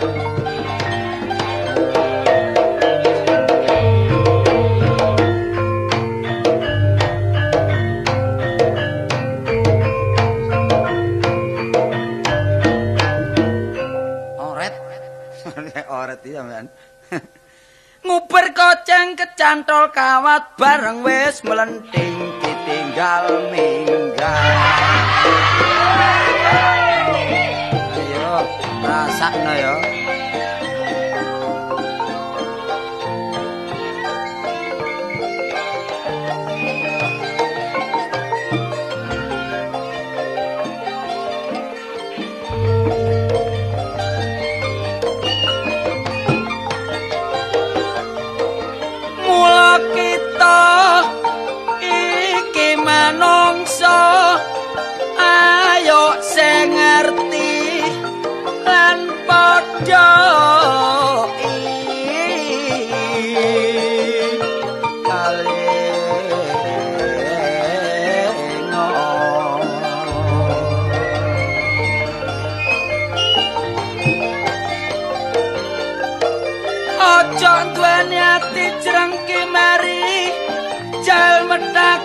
cantol kawat bareng wis melenting ditinggal minggal. Ayo rasakno ya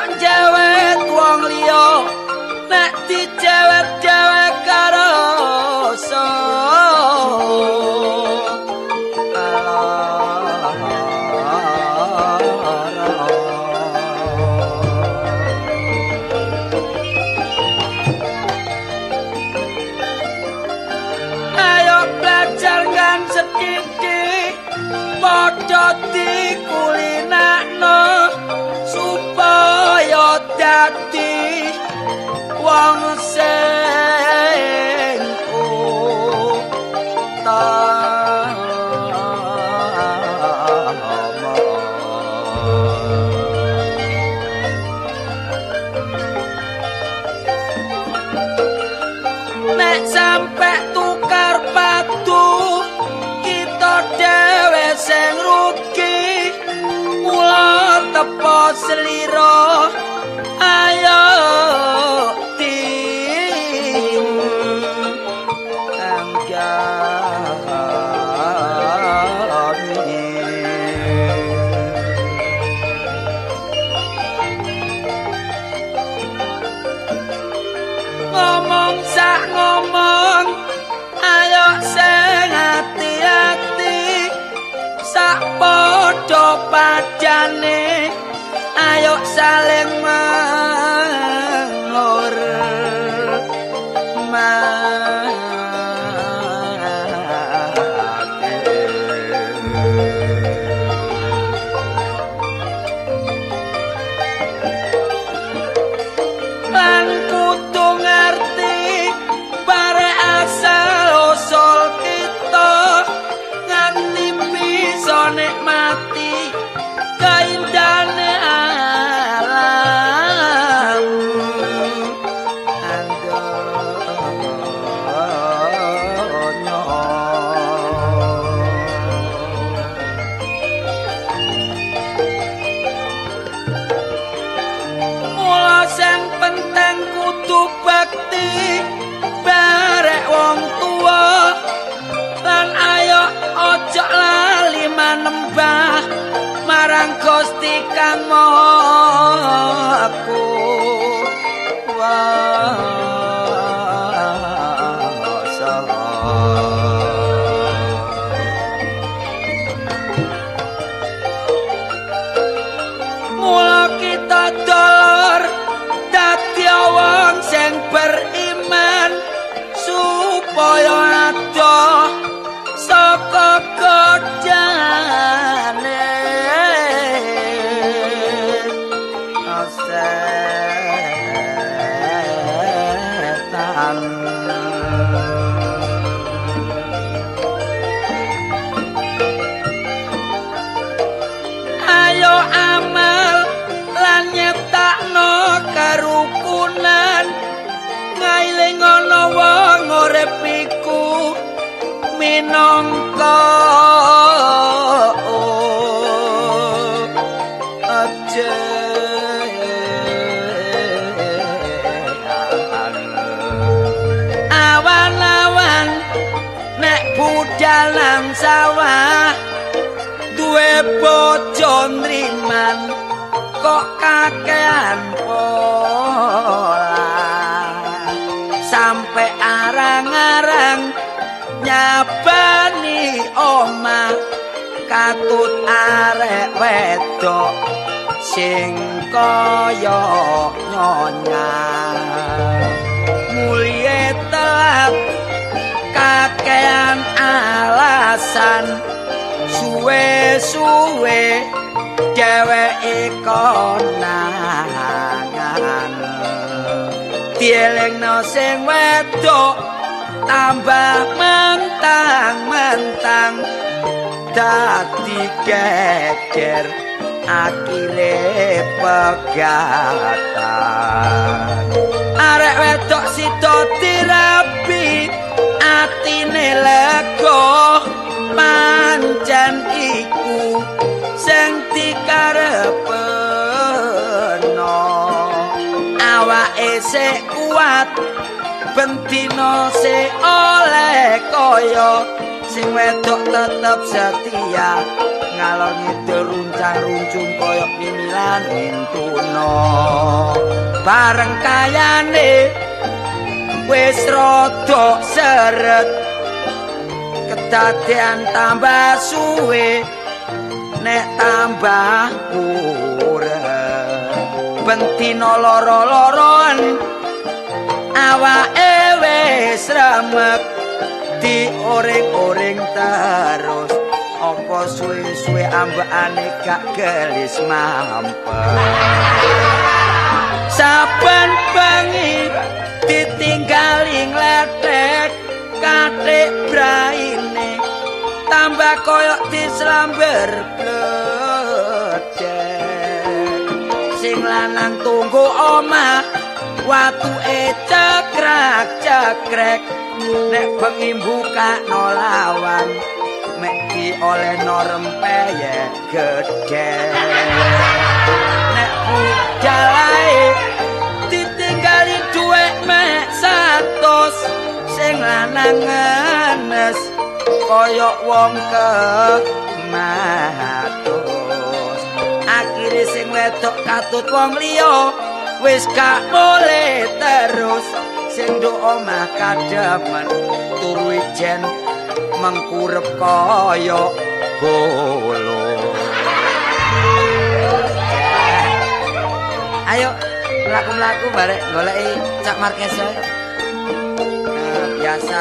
aja jewet wong liya nek dijewet-jewet Wong sing Nek sampe tukar padu kita dhewe sing rugi. Mula tepo slira ayo ما minangka nang sawah duwe bojo nriman kok kakean pola. Sampai arang-arang nyabani oma katut arek wedok sing kaya nyonya. Mulie telat kakean alasan suwe-suwe dheweke konangan. Dielingno sing wedok tambah mentang-mentang dadi geger akhire pegatan. Arek wedok sida dirapi atine lega pancen iku sing dikarepno awake sik kuat bentino se oleh kaya sing wedok tetep setia. Ngalor ngidul runcang runcung kaya pimilan intuno bareng kayane wis rada seret. Kedadean tambah suwe nek tambah urep. Bentino loro-loroan awake wis remek dioring-oring terus. Apa suwe-suwe ambekane gak gelis mampet? Saben bengi ditinggali ngletek katik braine tambah koyok dislamber bledek sing lanang tunggu omah watu cekrak cekrek nek bengi buka nolawan mek di oleh norempeye gede nek bujalae ditinggali duwek mek satos sing lanang ngenes koyok wong ke matus akhire sing wedok katut wong liya wis gak boleh terus. Nduk omah kademen. Turu ijen mengkurep kaya bolo. Ayo mlaku-mlaku barek goleki Cak Marquez nah, biasa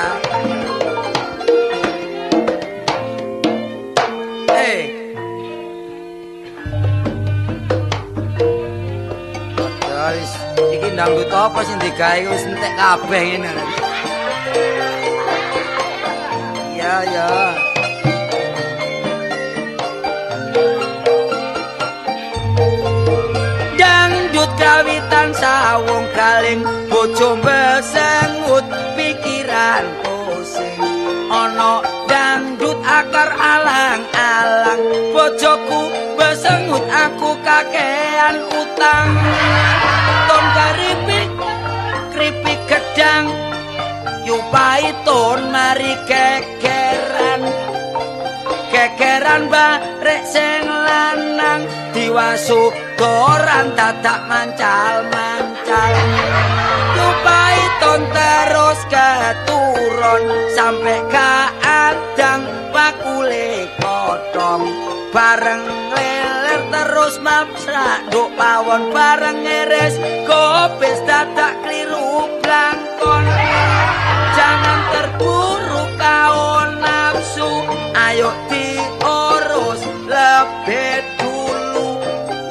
Guys, iki dangdut apa sing digawe wis entek kabeh ngene. Iya, ya. Dangdut kawitan sawung kaling bojo besengut pikiran pusing. Ana dangdut akar alang-alang bojoku besengut aku kakean utang. Gedang yupai ton mari kekeran. Kekeran barek sing lanang. Diwasu koran tatak mancal mancal yupai ton terus keturun. Sampai ke adang bakule kodong bareng leler terus mamsrak duk pawon bareng ngeres. Kopis dadak kliru blangkon jangan terburu kau nafsu. Ayo diurus lebih dulu.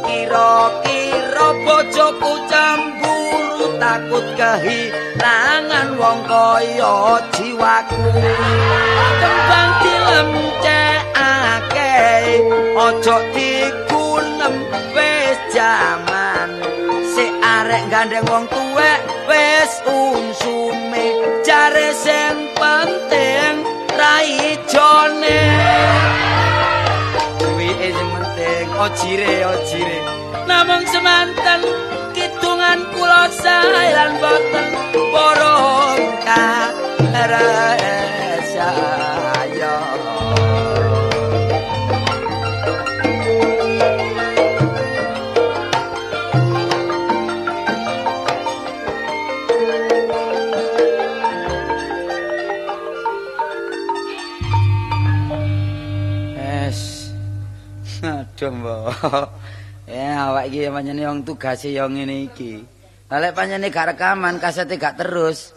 Kira-kira bojoku cemburu takut kehilangan wong kaya jiwaku. Kembang dilemcekake ojo digunem wis jaman arek gandeng wong tuwek wis unsume. Jare sing penting rai jone. Duwit sing penting ojire ojire. Namung semanten kidungan kula sae lan boten. Borong ka rasa Aduh, Mbok. Ya, awak iki pancene wong tugase yo ngene iki. Lah lek pancene gak rekaman, kasete gak terus.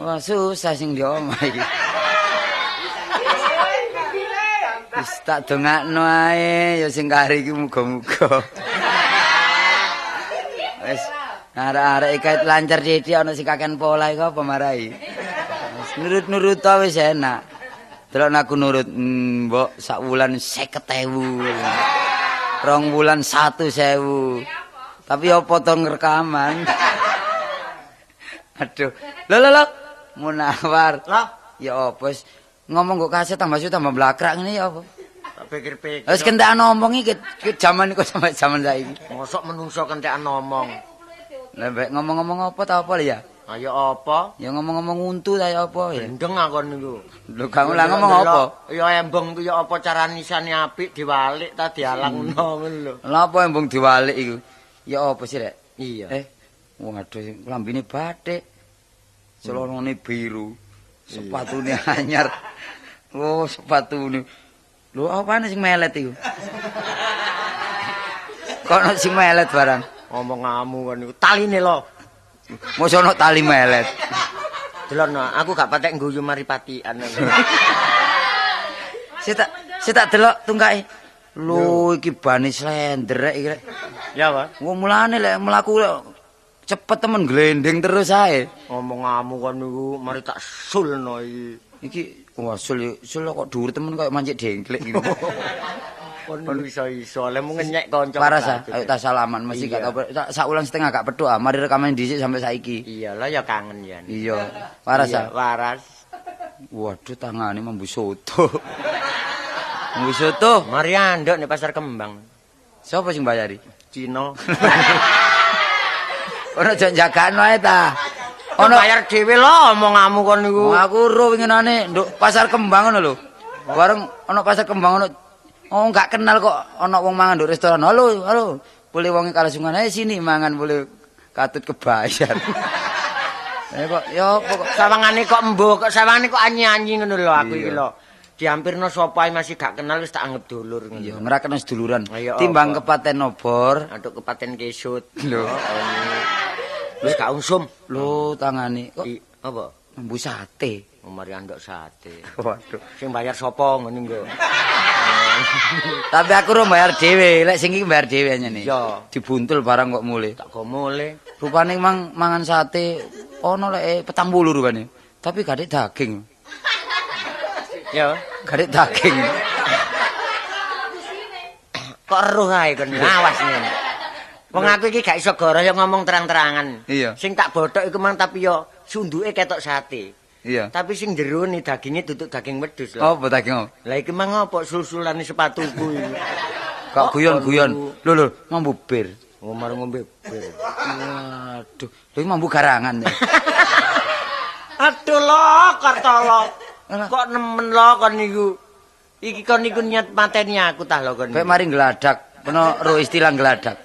Wah, susah sing di iki. Wis tak dongakno ae ya sing kari iki muga-muga. Wis arek-arek kait lancar dhewe ana sing kaken pola iku apa marai. Nurut-nurut to wis enak. Delok aku nurut, mbok sak wulan 50.000. Rong wulan 1.000. Tapi apa to ngrekaman? Aduh. Lho lho lho. Munawar. Lah, Ya apa wis ngomong kok kaset tambah su tambah blakrak ngene ya apa? tak pikir-pikir. Wis kentekan ngomong iki ki jaman iku sampe jaman saiki. Mosok menungso kentekan ngomong. Lah mbek ngomong-ngomong apa ta apa ya? Ayo apa? Ya ngomong-ngomong untu ta ya apa ya? Gendeng aku niku. Lho kamu lah ngomong apa? Ya embong ku ya apa cara nisane apik diwalik ta dialang ngono lho. Lah apa embung diwalik iku? Ya apa sih rek? Iya. Eh, waduh lambene batik. Celonone biru. Sepatune anyar. Oh, sepatune. Lho apane sing melet iku? Kono sing melet barang. Ngomongamu kan niku taline lho. Mosok ono tali melet. Delokno, aku gak patek ngguyu maripatian. Saya tak saya tak delok tungkae. Lho iki bani slender rek iki ya, Pak. Wong mulane lek mlaku cepet temen glendeng terus ae. Ngomongamu kan niku mari tak sulno iki. Iki wah sul sul kok dhuwur temen kaya mancik dengklek gitu. Kon iso-iso, le mung ngenyek kanca. Paras ayo tak salaman mesti Iya. gak tau sak ulang setengah gak pedho ah. Mari rekaman dhisik sampai saiki. Iyalah ya kangen ya. Iya. Paras Iya, ah. Waras. Waduh tangane mambu soto. mambu soto. Mari andok nih pasar kembang. Siapa sing bayari? Cina. Ono jan jagano ae ta. Ono bayar dhewe lho omongamu kon niku. Aku ro winginane nduk pasar kembang ngono lho. Bareng ono pasar kembang ono Oh enggak kenal kok ono wong mangan nduk restoran. Halo, halo. Boleh wonge kalasungan ae sini mangan boleh katut kebayar. Eh kok ya kok Sawangane kok embo, kok sawangane kok anyi-anyi ngono lho aku iki Iya. lho. Diampirno sapa masih gak kenal wis tak anggap dulur ngono. ya ngerakno seduluran. Timbang kepaten obor. Aduk kepaten kesut. Lho. Wis gak unsum. Lho tangane kok apa? mambu sate. Oh, Mari andok sate. Waduh. Sing bayar sapa ngono nggo. Tapi aku ro bayar dhewe, lek sing iki bayar dhewe anyane. Iya. Dibuntul barang kok mulai. Tak go mule. Rupane mang mangan sate ono lek petang puluh rupane. Tapi ada daging. Ya. Ada daging. Kok eruh ae kon awas ngene. Wong aku iki gak iso goro yo ngomong terang-terangan. Iya. Sing tak bothok iku mang tapi yo sunduke ketok sate. Iya. Tapi sing jero ni dagingnya duduk daging wedhus lho. Apa daging? apa? Lah iki mang apa sul-sulane sepatuku iki. Kok Oh, guyon-guyon. aduh. Lho lho, mambu bir. Ngomar ngombe bir. Waduh, lho iki mambu garangan. Aduh lo, kata lo. Alah. Kok nemen lo kon niku. Iki kon niku niat mateni aku tah lo kon. Kayak mari ngeladak, peno ro istilah ngeladak.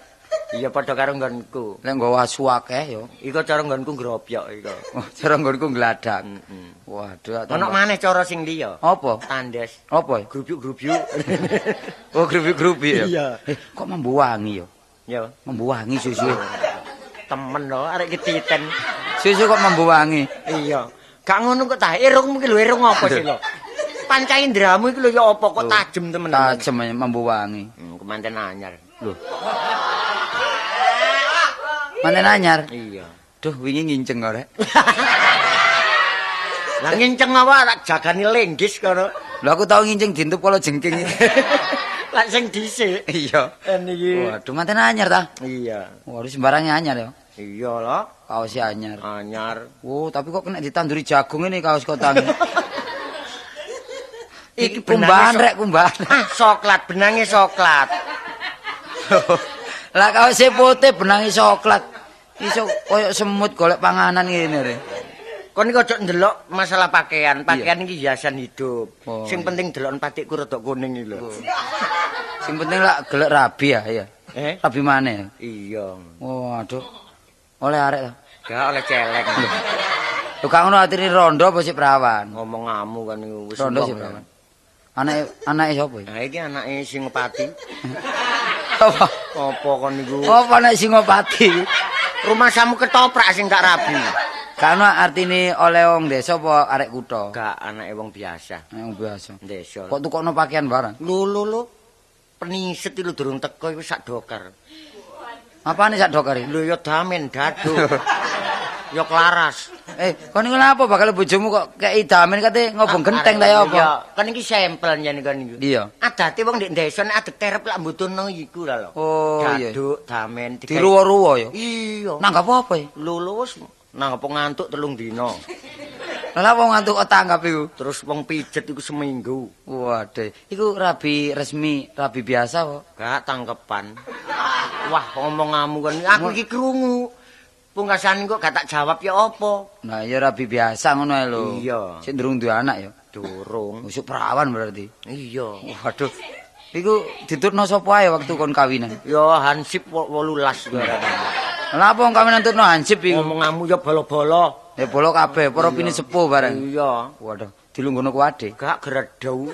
Iya padha karo nggonku. Lek nggawa asu akeh yo. Iku cara nggonku ngropyok iku. Oh, cara nggonku ngeladak. Heeh. Waduh, Ono maneh cara sing liya. Apa? Tandes. Apa? ya? Grubyuk-grubyuk. Oh, grupi-grupi ya. Iya. Eh, kok mambu wangi yo? Ya, Mambu wangi susu. temen lo arek ketiten. Susu kok mambu wangi. Iya. Gak ngono kok tah irung iki lho irung apa sih lo? Panca indramu iki lho ya apa kok tajem temen-temen. Tajem mambu wangi. Hmm, kemanten anyar. Loh. Mana nanyar? Iya. Duh, wingi nginceng kok rek. Lah nginceng apa tak jagani lenggis kono. Lho aku tau nginceng dintup kala jengking. Lah sing dhisik. iya. Niki. Waduh, manten anyar ta? Iya. Waduh, sembarangnya anyar ya. Iya lah, Kaosnya anyar. anyar. Oh, tapi kok kena ditanduri jagung ini kaos kotangi. Iki kumbahan rek, kumbahan. Ah, soklat, benangnya soklat. Lah kaos putih benangi coklat. Iso koyo semut golek panganan ngene re. Kon iki aja ndelok masalah pakaian. Pakaian iki hiasan hidup. Oh, Sing penting delok patikku rada kuning iki lho. Sing penting lah gelek rabi ya, ya. Eh? Rabi maneh. Iya. Waduh. Oleh arek to. Gak oleh celeng. Lho kang ngono atine rondo apa sik perawan? Ngomong ngamu kan wis Rondo sik ya. perawan. Anake anake sapa iki? Nah iki anake Singopati. Apa? Apa kon niku? Apa nek Singopati? Rumah samu ketoprak sing gak rabi. Kan artine oleh wong desa apa arek kutha? Gak anake wong biasa. Yang biasa. Desa. Kok tukokno pakaian barang? Lho lho lho. Peniset lho durung teko iku sak dokar. Apane sak dokari? Lho ya damen dado. ya klaras. Eh, kon niku lha apa bakal bojomu kok kei damen kate ngobong genteng ta ya apa? Kan iki sampel yen kan niku. Iya. Adate wong ndek desa nek adek terep lak mbutuhno iku lho. lho. Oh, iya. Daduk, damen, digawe- Diruwa-ruwa ya. Iya. Nanggap apa ya? Wis nanggap ngantuk telung dino. Lah wong ngantuk kok tanggap iku. Terus wong pijet iku seminggu. Waduh, iku rabi resmi, rabi biasa kok. Gak tangkepan. Wah, ngomong ngamu kan aku iki krungu. Pungkasan kok gak tak jawab ya apa? Nah, ya rabi biasa ngono ae lho. Iya. Sik durung duwe anak ya. Durung. Usuk perawan berarti. Iya. Waduh. Iku ditutno sapa ae waktu kon kawinan? Ya hansip 18 garane. Lah apa kawinan tutno hansip iku? Ngomong ngamu ya bolo-bolo. Ya bolo kabeh, para pini sepuh bareng. Iya. Waduh, dilungguhno ku ade. Gak gredau.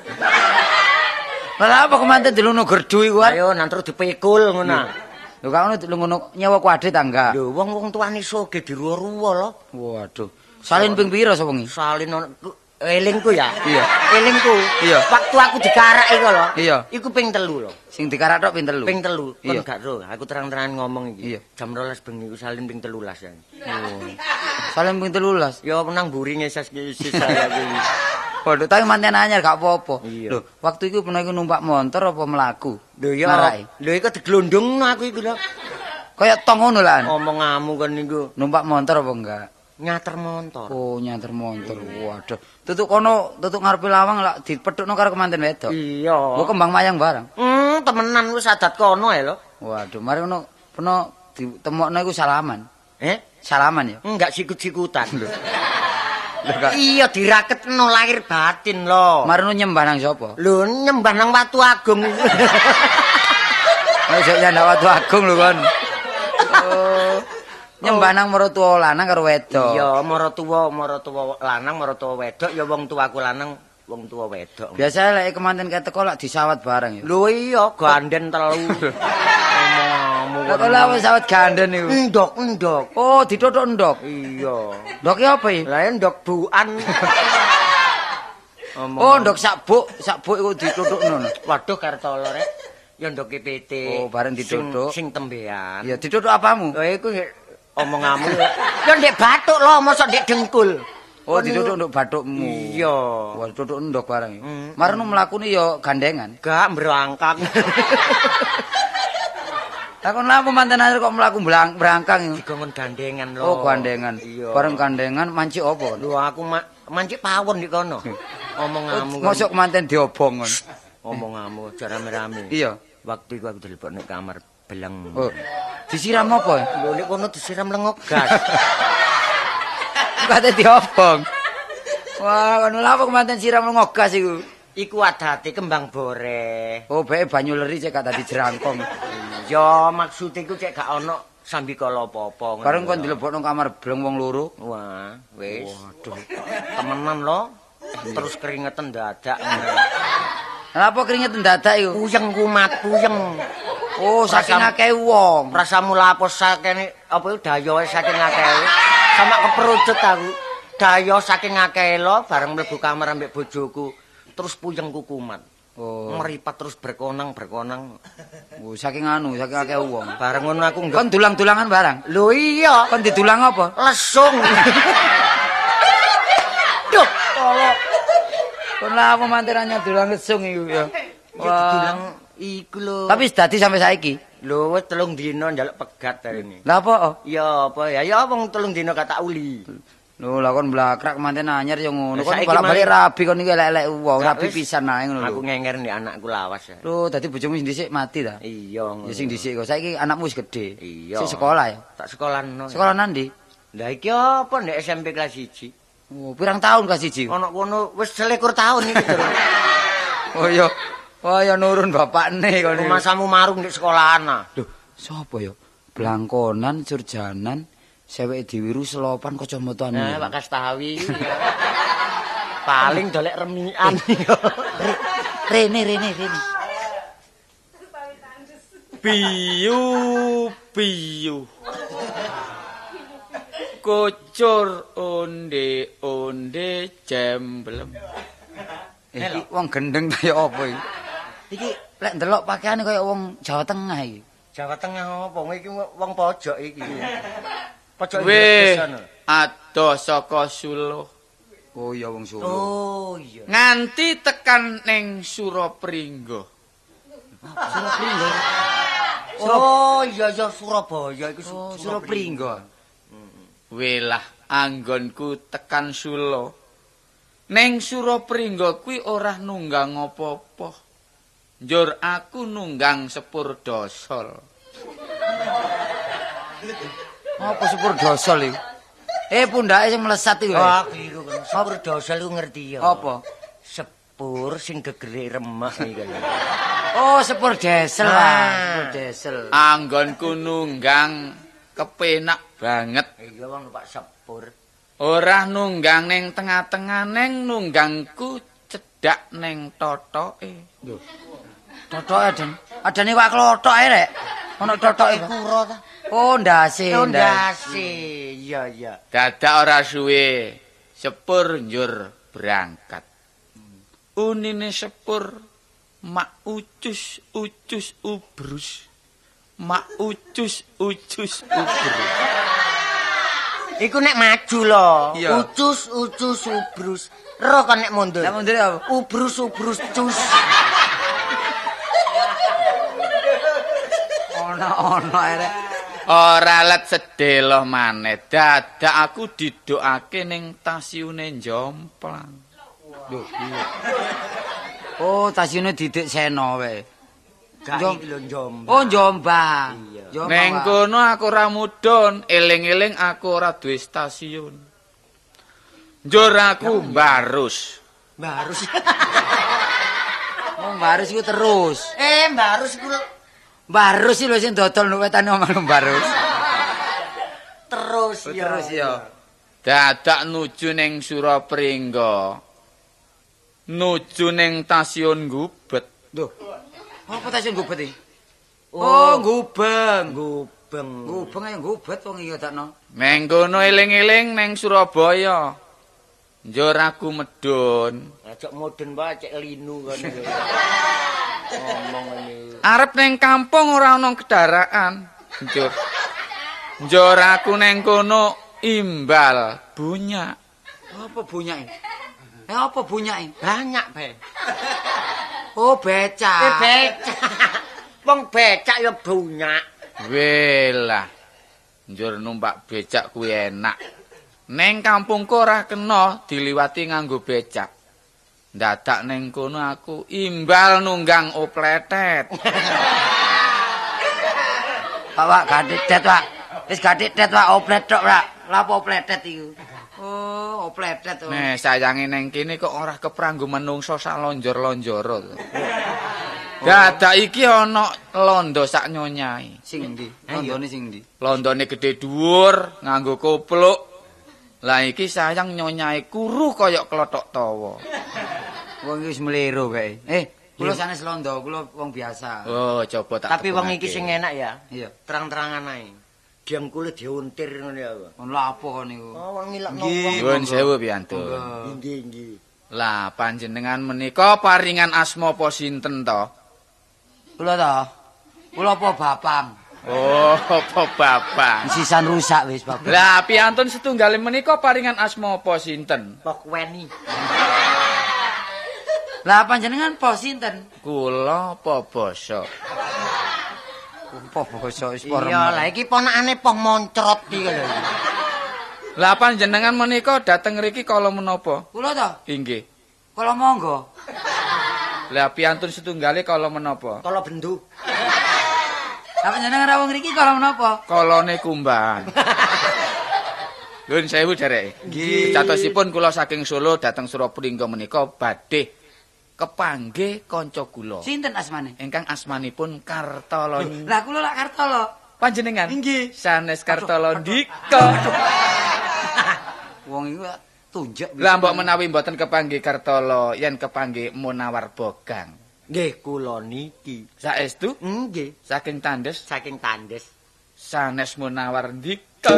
Lah apa kemanten dilungguhno gerdu iku? Ayo nanti dipikul ngono. Lho kak ngono dilungguhno nyewa ku ade ta enggak? Lho wong-wong tuane soge diruwa-ruwa lho. Waduh. Salin ping pira sapa ngi? Salin ku- elingku ya. Iya. Elingku. Iya. Waktu aku dikarak iku lho. Iya. Iku ping telu lho. Sing dikarak tok ping telu. Ping telu. Kon Iya. gak ro, aku terang-terangan ngomong iki. Iya. Jam 12 bengi iku salin ping 13 ya. Oh. Salin ping 13. Ya menang buri ngesas sisa saya iki. Waduh, tapi manten anyar gak apa-apa. Lho, waktu iku pernah iku numpak motor apa melaku? Lho ya. Lho iku diglondongno aku iku lho. Kayak tong ngono lah. Ngomong ngamu kan niku. Numpak motor apa enggak? Nyater motor. Oh, nyanter motor. Waduh. Tutuk kono, tutuk ngarepe lawang lak dipethukno karo kemanten wedok. Iya. Oh, kembang mayang barang. Hmm, temenan wis adat kono ya lho. Waduh, mari ngono peno ditemokno iku salaman. Eh? Salaman ya. Enggak sikut-sikutan. Lho, Kak. Iya diraketno lahir batin lho. Mari ngono nyembah nang sapa? Lho nyembah nang watu agung iku. Wis nyandak watu agung lho kon. Oh. Nyembah nang maratuwa lanang karo wedok. Iya, maratuwa, maratuwa lanang, maratuwa wedok ya wong tuaku lanang, wong tua wedok. Biasa lek kemanten keteko lak disawat bareng ya. Lho iya, ganden telu. Lah kok lak wis sawat ganden niku. Ndok, ndok. Oh, ditotok ndok. Iya. Ndoke apa iki? Lah ndok buan. Oh, ndok sakbuk, sakbuk iku ditutokno. Waduh kartolo rek. Ya ndok PT. Oh, bareng ditutuk. Sing, sing tembean. Ya ditutuk apamu? Lah iku omong ngamu. Ya ndek batuk lho, mosok ndek dengkul. Oh, iku- nduk bathukmu. Iya. Wah, ditutuk ndok bareng. ya. Hmm. Marno mlakune ya gandengan. Gak berangkang. Lah kon lha apa manten anyar kok mlaku blang- brangkang. ya? Digongon gandengan lho. Oh, gandengan. Bareng gandengan mancik apa? Lho aku ma mancik pawon di kono. Omong ngamu. kan. Mosok manten diobong kon. Omong ngamu aja rame-rame. Iya. Waktu iku aku telepon nek kamar beleng. Oh. Disiram apa? Lho nek kono disiram lengok gas. Kate diobong. Wah, kon lha apa kemanten siram ngogas iku? iku adate kembang bore. Oh, bae banyu leri cek tadi jerangkong. Ya maksud iku cek gak ono sambi kala apa-apa. Bareng kon lho. dilebokno kamar bleng wong loro. Wah, wis. Waduh. Temenan lo. Terus keringetan dadak. Apa keringet dadak iku? Puyeng kumat, puyeng. Oh, saking akeh wong. Rasamu lapos saking apa itu dayoe saking akeh. Sama keperucut aku. Dayo saking akeh lo bareng mlebu kamar ambek bojoku. Terus puyengku kumat. Oh, Meripat terus berkonang berkonang. oh, saking anu, saking akeh wong. Bareng ngono aku nggak. Kon dulang-dulangan barang. Lho iya, Kon didulang apa? lesung. Duh, tolong. Kon lah apa manterannya dulang lesung iku ya. Didulang iku lho. Tapi wis dadi sampai saiki. lho wis telung dina njaluk pegat hari ini. Lah apa? oh? Ya apa ya ya wong telung dina gak tak uli. Lho lah kon blakrak manten anyar ya ngono. Kon saiki bolak-balik mari- rabi kon iki elek-elek wong, rabi pisan ae ngono Aku lho. ngenger nih anakku lawas ya. Lho dadi bojomu sing dhisik mati ta? Iya. ngono. Ya sing dhisik kok. Saiki anakmu wis gedhe. Iya. Sing sekolah ya. Tak sekolah no. Sekolah nandi? Lah iki apa ndek SMP kelas 1? Oh, pirang tahun kelas 1? Ono kono wis selikur tahun iki durung. Oh iya. Oh ya nurun bapakne kon iki. Masamu marung ndek sekolahan ah. Lho, sapa ya? Blangkonan, surjanan, seweke diwiru selopan kacamataan. Nah, Pak Kastawi. Paling dolek remian. Rene, Rene, Rene. Piyu piyu. Kocor onde onde jemblem. Iki wong gendeng ta ya apa iki? Iki lek ndelok pakaiane kaya wong Jawa Tengah iki. Jawa Tengah apa? Iki wong pojok iki. Pojok Weh, Inggris sana. ado saka Suluh. Oh iya wong Solo. Oh iya. Nganti tekan ning Surapringga. Surapringga. Oh iya iya Surabaya iku Oh, Surapringga. Welah anggonku tekan Suluh. Ning Surapringga kuwi ora nunggang apa-apa. Njur aku nunggang sepur dosol. Apa sepur dosol iki? Eh pundake sing melesat iki. Wah, keliru kan. Sepur dosel iku ngerti ya. Apa? Sepur sing gegere remek iki. Oh, sepur desel, Ah. Sepur desel. Anggonku nunggang kepenak banget. Iya wong Pak sepur. Ora nunggang ning tengah-tengah neng nunggangku cedak ning totoke. Totoke Den. Adane wak klothok ae rek. Ono totoke. Kuro ta. Oh, ndase. Oh ndase. ndase. Iya iya. Dadak ora suwe sepur njur berangkat. Unine sepur mak ucus ucus ubrus. Mak ucus ucus ubrus. Iku nek maju lho. Ucus ucus ubrus. Ro kan nek mundur. Lah mundur apa? Ubrus ubrus cus. Ono ono ae rek. Ora let sedelo maneh. Dadak aku didokake ning stasiune Jomplang. Lho, iya. Oh, tasine didik seno wae. Jom- Jombang. Oh, Jombang. Neng kono aku ora mudhun, eling-eling aku ora duwe stasiun. Njur aku barus. Barus. Oh, Barus iku terus. eh, barus iku. Barus iki lho sing dodol nek wetane omah Barus. terus ya. Terus ya. Dadak nuju ning Surapringga. Nuju ning stasiun Gubet. Duh. Apa tasih gubet iki? Oh, gubeng. Gubeng. Gubeng ayo gubet wong iki dakno. Neng kono eling-eling ning Surabaya. Njur aku medun. Ajak modern wae cek linu kan. Ngomong ini. Arep ning kampung ora ana kendaraan. Njur. Njur aku ning kono imbal bunyak. Apa bunyake? Eh apa bunyake? Banyak bae. Oh, becak. Eh becak. Wong becak ya banyak. Welah. Njur numpak becak kuwi enak. Neng kampungku ora kena diliwati nganggo becak. Dadak neng kono aku imbal nunggang opletet. Pak, Pak, gadidet, Pak. Wis gadidet, Pak, oplet tok, Pak. Lah apa opletet iku? Oh, opletet to. Nih sayangi neng kene kok ora kepranggo menungso sak lonjor-lonjoro. to. Dadak iki ana londo sak nyonyai. Sing ndi? Londone sing ndi? Londone gede dhuwur nganggo kopluk. Lah iki sayang nyonyai kuru kaya klothok tawa. Wong iki wis mlero kae. Eh, kula sanes londo, kula wong biasa. Oh, coba tak Tapi wong iki sing enak ya. Iya. Terang-terangan ae. Diam kulit diuntir ngono ya. Ono apa kon niku? Oh, wong ngilakno Nggih. wong. Nuwun sewu. Monggo. Nggih, nggih. Lah panjenengan menika paringan asma apa sinten to? Kula to. Kula apa Bapang? Oh, apa bapak? Sisan rusak wis, Bapak. Lah piyantun setunggal menika paringan asma apa sinten? Pok weni. Lah panjenengan pos sinten? Kula apa basa? Apa basa wis Iya, lah iki ponakane poh moncrot iki lho. Lah panjenengan menika dateng mriki kala menapa? Kula to, Inggih. kala monggo. Lah piantun setunggale kala menapa? Kala bendu. Lah panjenengan rawuh ngriki kala menapa? Kalane kumbang. Nuwun sewu derek. Nggih. Catosipun kula saking Solo dateng Surapringga menika badhe kepanggih kanca kula. Sinten asmane? Ingkang asmanipun Kartoloni. Lah kula lak Kartolo. Panjenengan? Inggih. Sanes Kartolondika. Wong iku tunjuk Lah mbok menawi mboten kepanggih Kartolo, yen kepanggih Munawar Bogang. Nggih, kula niki. Saestu Nggih, saking tandes saking tandes. sanes Munawar Ndika.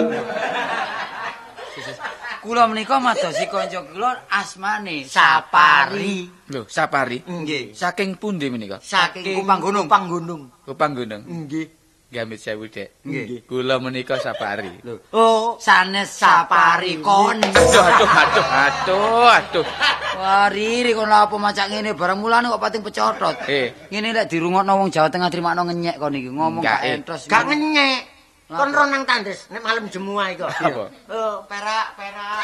Kula menika madosi kanca kula asmane Sapari. Lho, Sapari. Nggih. Saking pundi menika? Saking Kupang Gunung. Kupang Gunung. Kupang Gunung. Nggih. Gamit sewu, Dek. Nggih. Kula menika Sapari. Lho, Oh, sanes Sapari kon. Aduh, aduh, aduh, aduh, aduh. Wah, riri kon apa macak ngene barang mulane kok pating pecotot. Eh, Ngene lek dirungokno wong Jawa Tengah terima ngenyek kon iki ngomong gak eh. entos. gak ngenyek. Kon ro nang tandes nek malam jemua iku. Apa? Oh, perak, perak.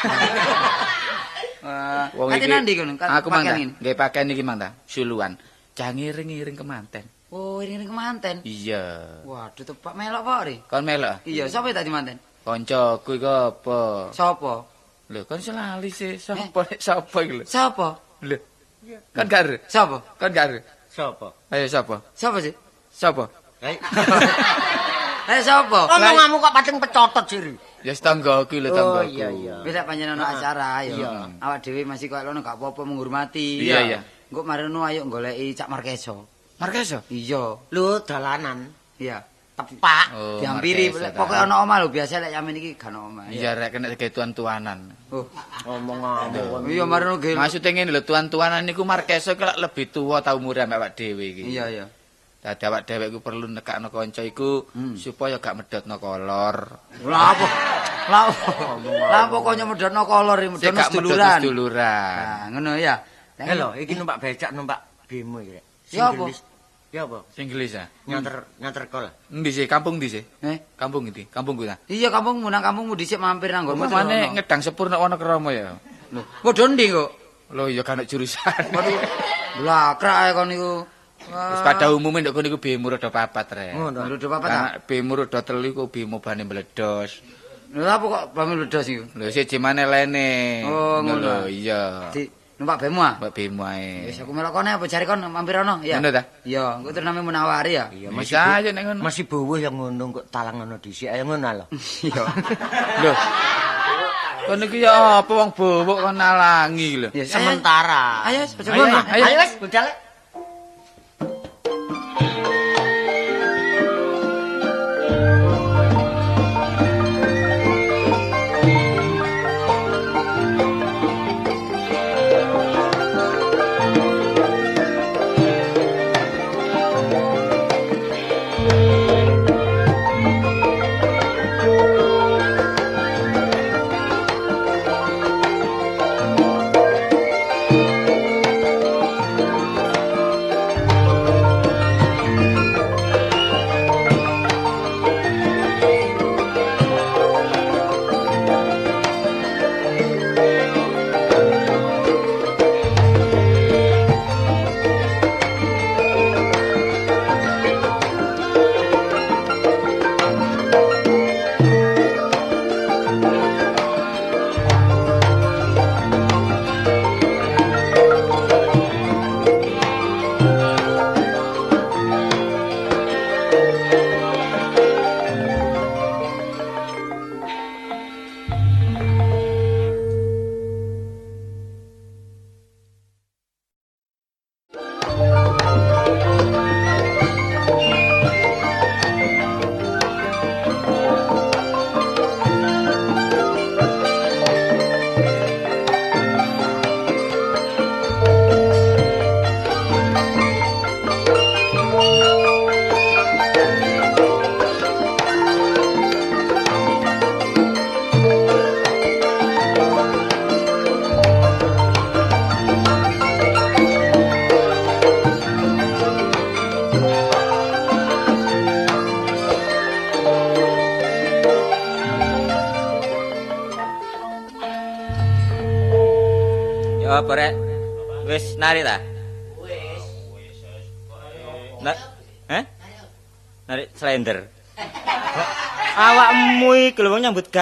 Wah, wong iki. Aku mangga. Nggih pakaian iki mangga. Suluan. Jangan iring-iring kemanten. Oh, ini kemanten. Iya. Waduh, tepak melok kok, Ri. Kon melok. Iya, sapa tadi manten? Kancaku iku apa? Sapa? Lho, kon selali sih. Sapa nek sapa iki lho? Sapa? Lho. Kon gak ero? Sapa? Kon gak ero? Sopo? Ayo sapa? Sapa sih? Sapa? Hei. Eh, sapa? Omonganmu kok pating pecotot sih. Ya tanggaku lho tanggaku. Oh, iya, iya. Wis lek panjenengan ono Ah, acara ayo. iya. Awak dhewe masih koyo ngono gak apa-apa menghormati. Iya, iya. Engko marino ayo goleki Cak Markeso. Markeso. Iya. Lu dalanan Iya. tepak. Oh, Diampiri ta. pokoke ono omah lho biasa lek yamen iki gak omah. Iya rek kena tuan-tuanan. Oh. Ngomong-ngomong. Iya marino ge. Maksudnya ngene lho tuan-tuanan niku Markeso iki lak lebih tua tau umure ambek awak dhewe iki. Iya, iya. Dadi awak dhewe iku perlu nekakno kanca iku Hmm. supaya gak medhotno kolor. Lah apa? Lah apa? Lah apa kok nyemedhotno kolor iki medhotno gak medhotno seduluran. seduluran. Nah, ngono ya. Lah, lho, iki numpak becak numpak bemo iki. Rek. Ya apa? Ya apa? Inggris ah. Nyanter nyanter kol. Endi sih kampung ndi sih? Eh, Kampung ndi? Kampungku ta. iya kampungmu nang kampungmu dhisik mampir nang nggonmu. Mane ngedang sepur nek Wonokromo ya. Lho, padha ndi kok? Lho ya kan jurusan. Waduh. Blakrak ae kon niku. Wis pada umumnya ndek kono iku bemo rada papat rek. Ngono. Lho, papat ta? Karena bemo rada telu iku bemo bane meledos. Lho apa kok bami ledos iku? Lho siji maneh lene. Oh, ngono. Iya. Numpak bemo ah. Mbak bemo ae. Wis aku melok kene apa jare kon mampir ono ya. Ngono ta? Iya, engko terus namanya menawari ya. Iya, Masih aja nek ngono. Masih bowo yang ngono kok talang ngono dhisik. Ayo ngono lho. Iya. Lho. Kono iki ya apa wong bobok kon nalangi lho. Ayo. Sementara. Ayo, Ayo, ayo. Ayo wis, budal.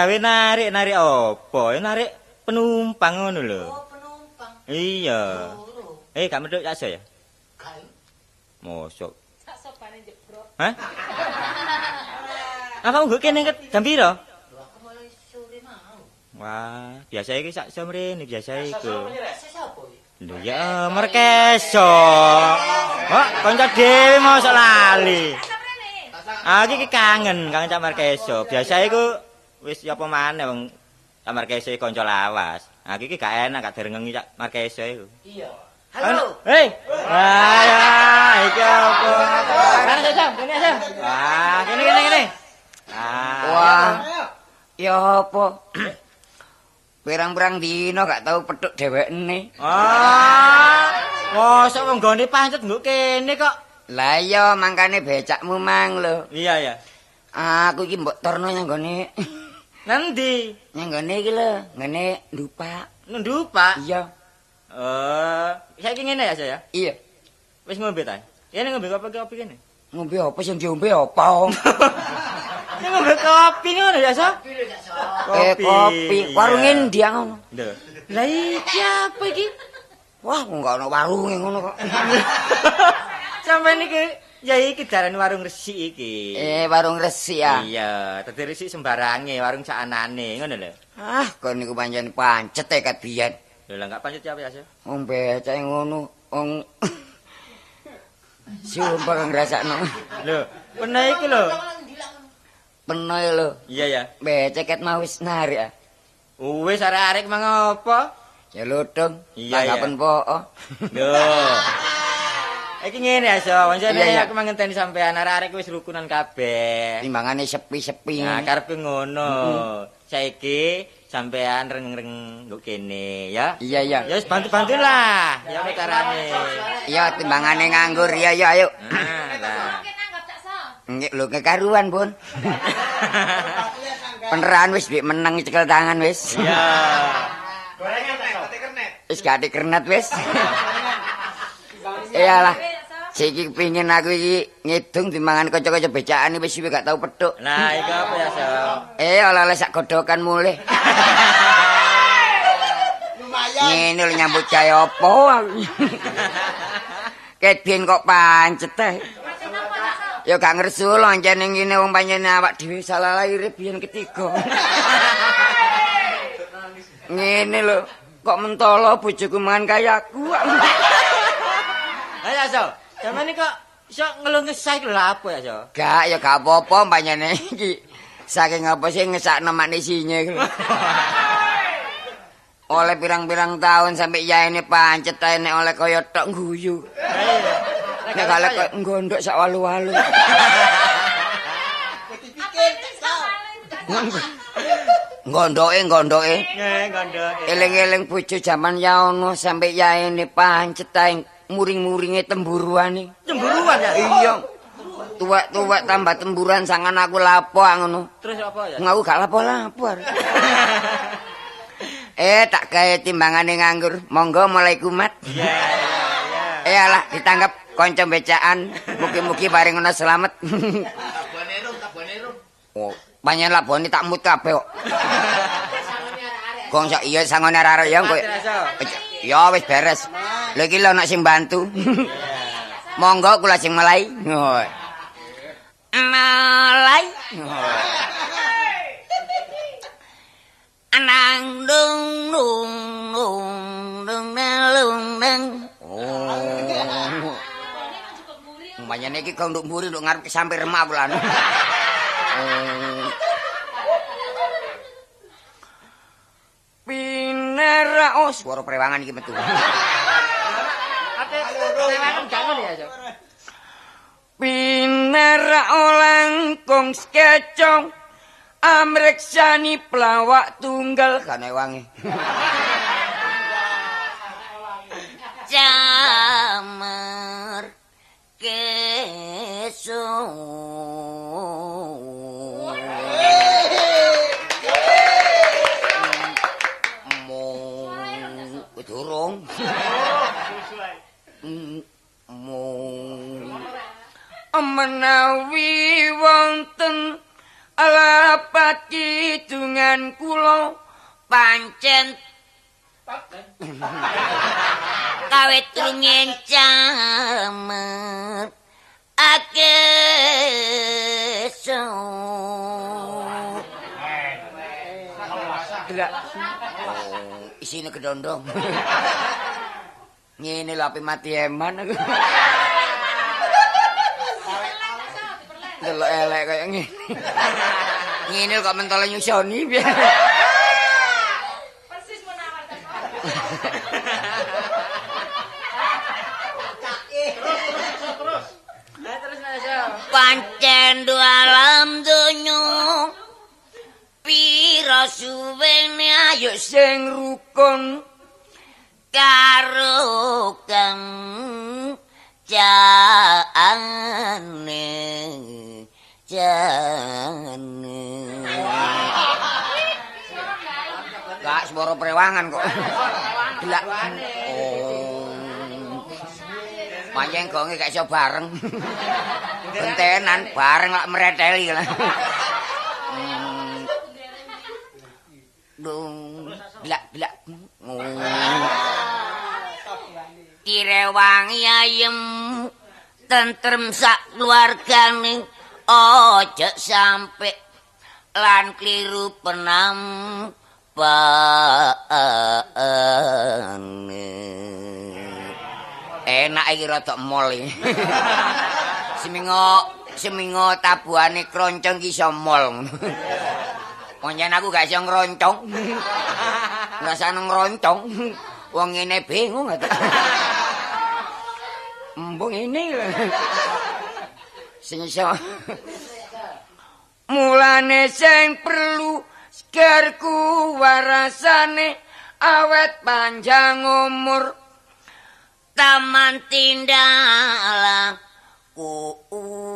Gawe narik narik apa? Ya narik penumpang ngono lho. Oh, penumpang. Iya. Eh, gak medhok aja ya? Kae. Mosok. Sak sopane jebrok. Hah? Apa nggo kene ket jam piro? Mau. Wah, biasa iki sak jam rene biasa iku. Lho ya merkeso. Kok kanca dhewe mosok lali. Ah iki kangen kangen Cak Markeso. Biasa iku wis apa maneh wong Cak Markeso kanca lawas. Ah iki gak enak gak direngengi Cak Markeso iku. Iya. Halo. Hei. Wah, ya, iki apa? Kan Sam, kene Sam. Wah, kene kene kene. Ah. Wah. Ya apa? Pirang-pirang dino gak tau petuk dhewekne. Ah. Mosok wong gone pancet nggo kene kok. Lah iya mangkane becakmu mang lho. Iya ya. Aku iki mbok torno nang gone Nanti nang gone iki lho, ngene ndupak. nundu Pak. Iya. Eh, saiki ngene ya saya. Iya. Wis ngombe ta? Kene ngombe kopi kopi kene. Ngombe apa sing diombe apa? Ini ngombe kopi ngono ya, So? Eh kopi. Warung endi ngono? Lho. Lah iki apa iki? Wah, enggak ono warunge ngono kok. Sampai niki ya iki darani warung resik iki. Eh, warung resik ya. Iya, dadi resik sembarange, warung sakanane, ngono lho. Ah, kon niku pancen pancet e kat biyen. Lho lah enggak pancet ya, So? Wong becake ngono, wong Sumpah kang ngrasakno. Lho, pernah iki lho. Penoy lho. Iya ya. Becek ket mau wis narik. ah. Wis arek-arek mang apa? Ya lodong. Iya, iya. Tanggapen po. Lho. Iki ngene ya, So. Wancane Iya, iya. aku mangenteni sampean arek-arek wis rukunan kabeh. Timbangane sepi-sepi. Nah, karepku ngono. Saiki sampean reng-reng nggo kene ya. Iya, iya. Ya wis bantu-bantulah. Ya apa carane? Iya, timbangane nganggur. Iya, iya, ayo. Nah, lah. Nggih, lho kekaruan, Bun. Peneran wis bik menang cekel tangan wis. Iya. Wis gak dikernet wis. Iyalah. Siki pingin aku iki ngidung timbangan kanca-kanca becakan wis suwe gak tau petuk. Nah, iku apa ya, So? Eh, oleh-oleh sak godokan mulih. Ngene lho nyambut gawe apa aku. Kedien kok pancet teh. Ya gak ngersu lho ancen ning ngene wong panjenengan awak dhewe salah lahir biyen ketiga. ngene lho, kok mentolo bojoku mangan kayaku. Lah ya, Zaman ini kok iso ngeluh ngesah iki lho apa ya, So? Gak ya gak apa-apa panjenengan iki. Saking apa sih ngesakno manisinya iki lho. Oleh pirang-pirang tahun sampai ya ini pancet ae nek oleh kaya tok guyu. Nek kale kok ngondok sak walu-walu. Ngondoke ngondoke. Nggih, gondoke. Eling-eling bojo jaman ya ono sampai ya ini pancet ae muring-muringe temburuane. Cemburuan ya? Iya. Tuwek-tuwek tambah temburan sangan aku lapo ah, ngono. Terus apa ya? Ngaku gak lapo-lapo. eh tak gawe timbangane nganggur. Monggo mulai kumat. Iya, iya, iya. Eh alah ditangkap kanca becaan. Mugi-mugi bareng ngono selamat. Oh, panjen labone tak mut kabeh kok. Gong sak iya sangone arek ya kowe. Ya wis beres. Lha iki lho nek sing bantu. Monggo kula sing mulai. Mulai. Anang dung dung dung dung dung dung. Oh. Umpamane iki kok nduk mburi nduk ngarep sampe remah kula. Oh. Oh swara prewangan iki metu. Gak ngono ya? Pinera olangkong skecong amreksani pelawak tunggal kane wangi. Jamar keso. Mo durung. Menawi wonten alapat kidungan kula pancen kawit rungin camer akeso Delak. Oh, isine kedondong. Ngene lho ape mati eman aku. Delok elek kaya ngene. Ngene kok mentole nyusoni piye. Persis menawarkan. pancen alam donya pira suwene ayo sing rukun karo kang jane jane Gak swara prewangan kok. Delak. Oh. Pancen gonge gak iso bareng. Bentenan bareng lak. Hmm. Dung blak blak. Oh. Direwangi ayem tentrem sak keluargane ojo sampe lan kliru penam enak iki rada mol iki semingo semingo tabuhane kroncong ki iso mol Pancen aku gak iso ngroncong. Ngrasane ngroncong. Wong ngene bingung ta. Embung ini. Sing iso. Mulane sing perlu segarku warasane awet panjang umur. Taman tindala kuune.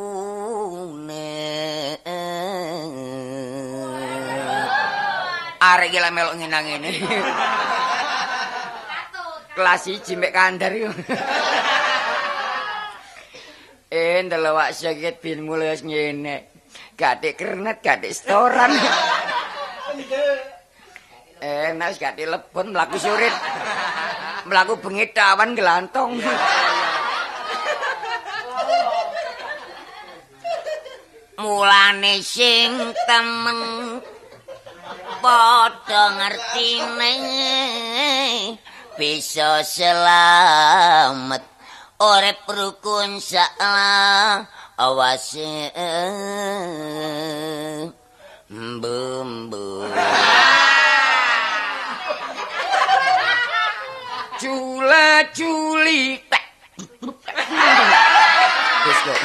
Arek iki melok ngenang ngene kelas 1 mek kandar yo eh ndelok sakit bin mulai wis ngene. Gatik kernet gatik setoran. Enak wis gatik lebon mlaku surit. Mlaku bengi tawan gelantong mulane sing temen padha ngertine bisa selamat urip rukun sakla awase culi Wis kok.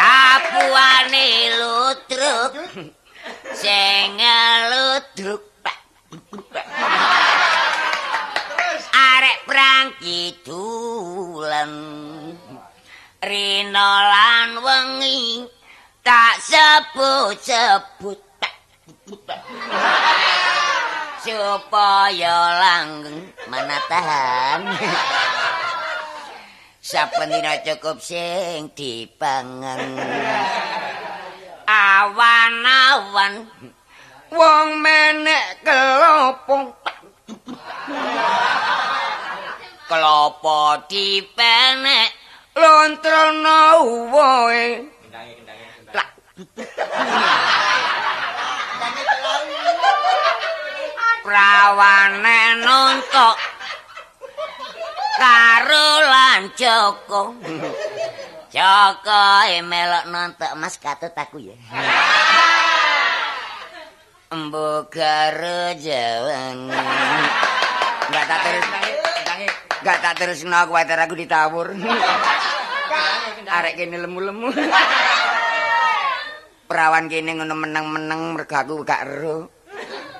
Tapuane lutruk sing ludruk arek perang kidulan rina lan wengi tak sebut-sebut. Supaya langgeng manatahan. Saben dina cukup sing dipangan? Awan-awan. Wong menek kelopong klopo dipenek lontrono woe Lak. prawane nontok karo lan Joko. Joko e melok nontok Mas katut aku ya. Embo karo jawan Enggak tak terus Enggak tak terus aku wajar aku ditawur Arek kene lemu-lemu Perawan kene ngono meneng-meneng mergo aku gak ero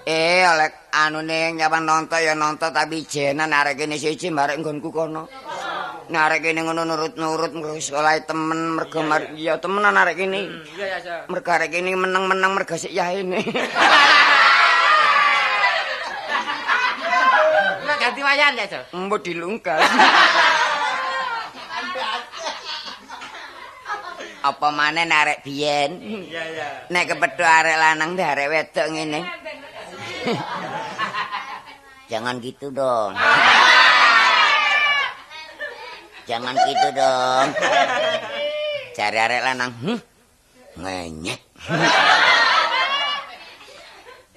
Eh, oleh anune nyapan nonton ya nonton tapi jenan arek kene siji marek nggonku kono. Nek arek kene ngono nurut-nurut mergo sekolah temen mergo ya temenan arek kene. Iya ya, Sa. Mergo arek kene meneng-meneng mergo sik yahene. ganti wayan ya, So. Mbok dilungkas. Apa maneh arek biyen? Iya, iya. Nek kepethuk arek lanang dhe arek wedok ngene. Jangan gitu dong. Jangan gitu dong. Cari arek lanang. Hmm? Ngenyek.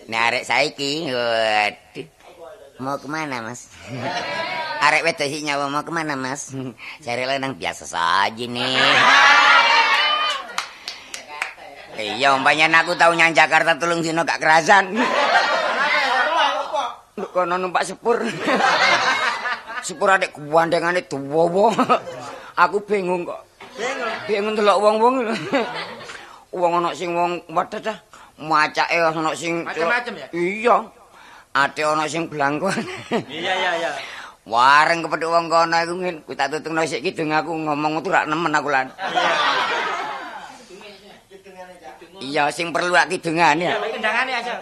Nek arek saiki, waduh. Mau kemana mas? Arek wedok sih nyawa mau kemana mas? Cari lanang biasa saja nih. Iya, umpamanya aku tahu nyang Jakarta tulung dino gak kerasan. Kono numpak sepur. sepur adek kuwandengane tuwa Aku bingung kok. Bingung. Bingung delok wong-wong. Wong ana sing wong wadah dah. Macake ana sing Macem-macem ya? Iya. Ate ana sing blangkon. Iya, iya, iya. Wareng kepethuk wong kono iku ngene, ku tak tutungno sik kidung aku ngomong tuh rak nemen aku lan. Iya, sing perlu ak kidungan ya. Iya, kendangane So.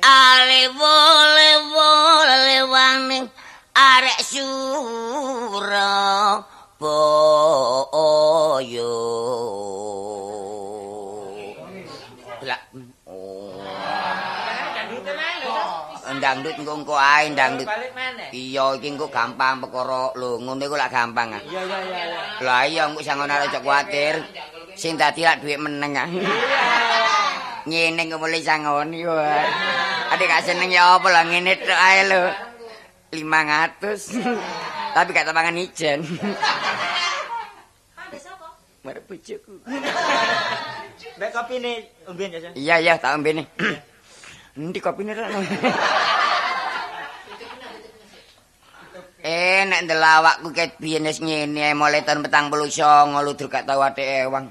Alewo lewo lewaning arek sura boyo. Lah oh. Dangdute main lho, So. Ndangdut engko engko ae maneh. Iya iki engko gampang perkara lho ngono iku lak gampang ah. Iya, iya, iya, iya. Lah iya engko sangon arek cok kuwatir. Sing dadi lak dhuwit meneng ah. Ngene engko mulai sangoni wae. Adik gak seneng ya apa lah ngene tok ae lho. 500. Tapi gak tampangan ijen. Marep bojoku. Nek kopine umben ya. Iya iya tak ombene. Endi kopine ra? Eh nek ndelawakku ket biyen wis ngene ae mulai tahun 49 ludur gak tau atik ewang.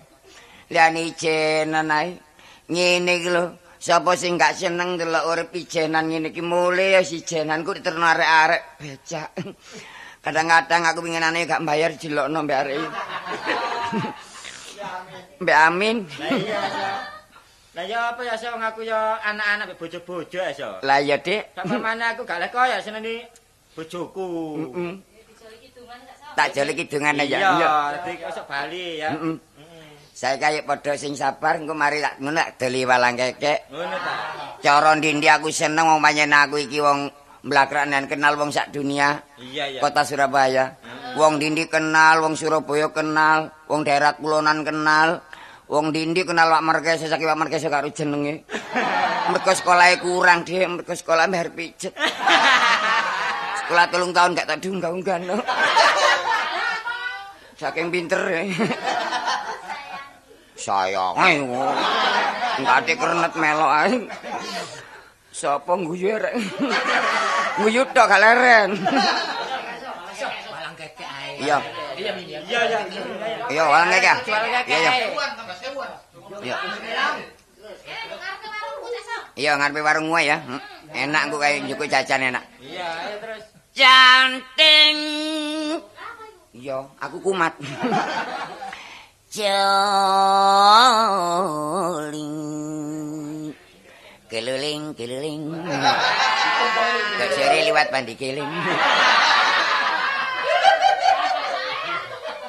Liane ijenan ae. Ngene iki lho. Sapa sing gak seneng delok urip ijenan ngene iki mulai ya ijenan ku diterno arek-arek becak. Kadang-kadang aku pinginane gak bayar jelokno mbek arek iki. Mbak Amin. Lah iya, So. Lah ya apa ya, So, wong aku ya anak-anak mbek bojo-bojo ya, So. Lah ya, Dik. Sak pamane aku gak lek kaya seneni bojoku. Heeh. Gak sapa? Tak jole kidungan aja. Iya, dadi esuk bali ya. Heeh. Saya kaya padha sing sabar engko mari tak ngono tak deli walang kekek. Ngono ta. Cara ndindi aku seneng wong panjen aku iki wong mlakranan kenal wong sak dunia. Iya, iya. Kota Surabaya. Wong Dindi kenal, wong Surabaya kenal, wong daerah kulonan kenal. Wong Dindi kenal Pak Markese saking Pak Markese karo jenenge. Mergo sekolahe kurang dhek, mergo sekolah bayar pijet. Sekolah telung tahun gak tak diunggah-unggah. no. Saking pinter. ya. Sayang ae. Enggak ada kernet melok ae. Sapa guyu rek? Guyu tok gak leren. Ae. Iya. Iya, iya. Iya, iya. Iya, walang kek. Walang keke. Iya, iya. Iya. Eh? Iya, ngarepe warung gue ya. Hmm. Enak gue kayak njuk jajan enak. Iya, ayo terus. Canting. Iya, aku kumat. Joling. Keliling, keliling. Gak seri liwat pandi keling.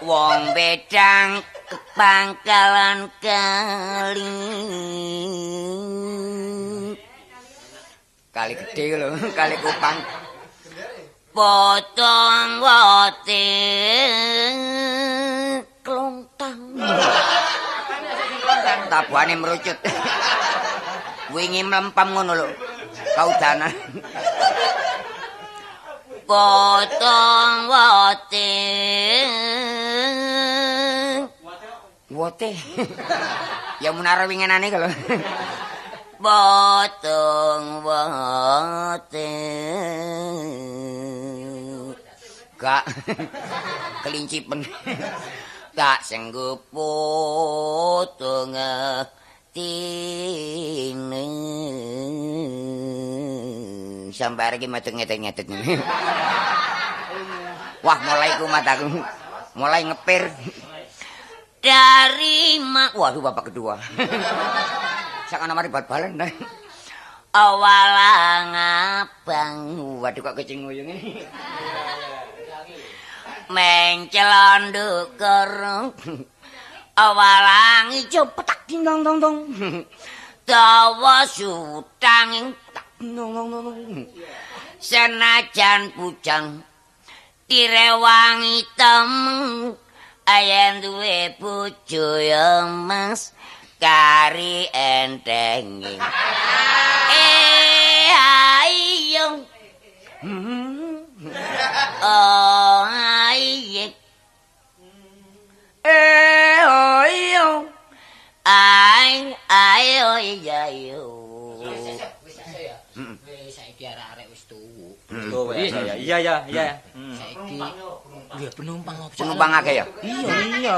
Wong bedang ke pangkalan kali. Kali gede lho, kali kupang. Potong wote klontang. Tabuhane merucut. Wingi mlempem ngono lho. Kaudanan. Potong wote. Wote. ya munara wingenane kalau. Potong wote. Gak kelincipen. Gak sanggup potong tine. Sampai lagi mati ngetek-ngetek Wah, mulai kumat aku. Mulai ngepir. Dari mak. Waduh, bapak kedua. Sak ana mari bal-balan. awalang abang waduh kok kucing nguyung ini mencel ndukur awalang ijo petak ding dong dong dong. Dawa sutang tak dong dong dong senajan pujang direwang item ayen duwe bojo ya mas. Kari enteng eh ayo oh saiki wis iya iya iya iya. Saiki ya penumpang opo? penumpang akeh ya Iya iya.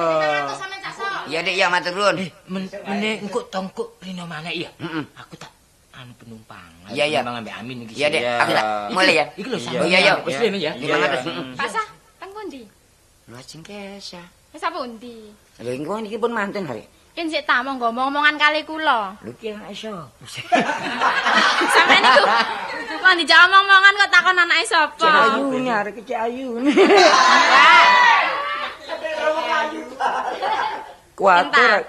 Iya dik ya matur nuwun Men mene engko tongkok rino maneh ya. Heeh. Aku tak anu penumpang. Iya, iya. Penumpang ambek Amin iki. iya dik Iya. aku tak mulai ya Iki lho Iya, sampeyan. iya, iya. Wis rene ya. lima ratus Pak Sah, teng pundi? lajeng kesa Wis apa pundi? lha engko niki pun manten hari Ken sik ta monggo omongan kali kula. lho ki iso Sampeyan niku kok dijak omong-omongan kok takon anake sapa? ayu arek kecil ayu kuatir.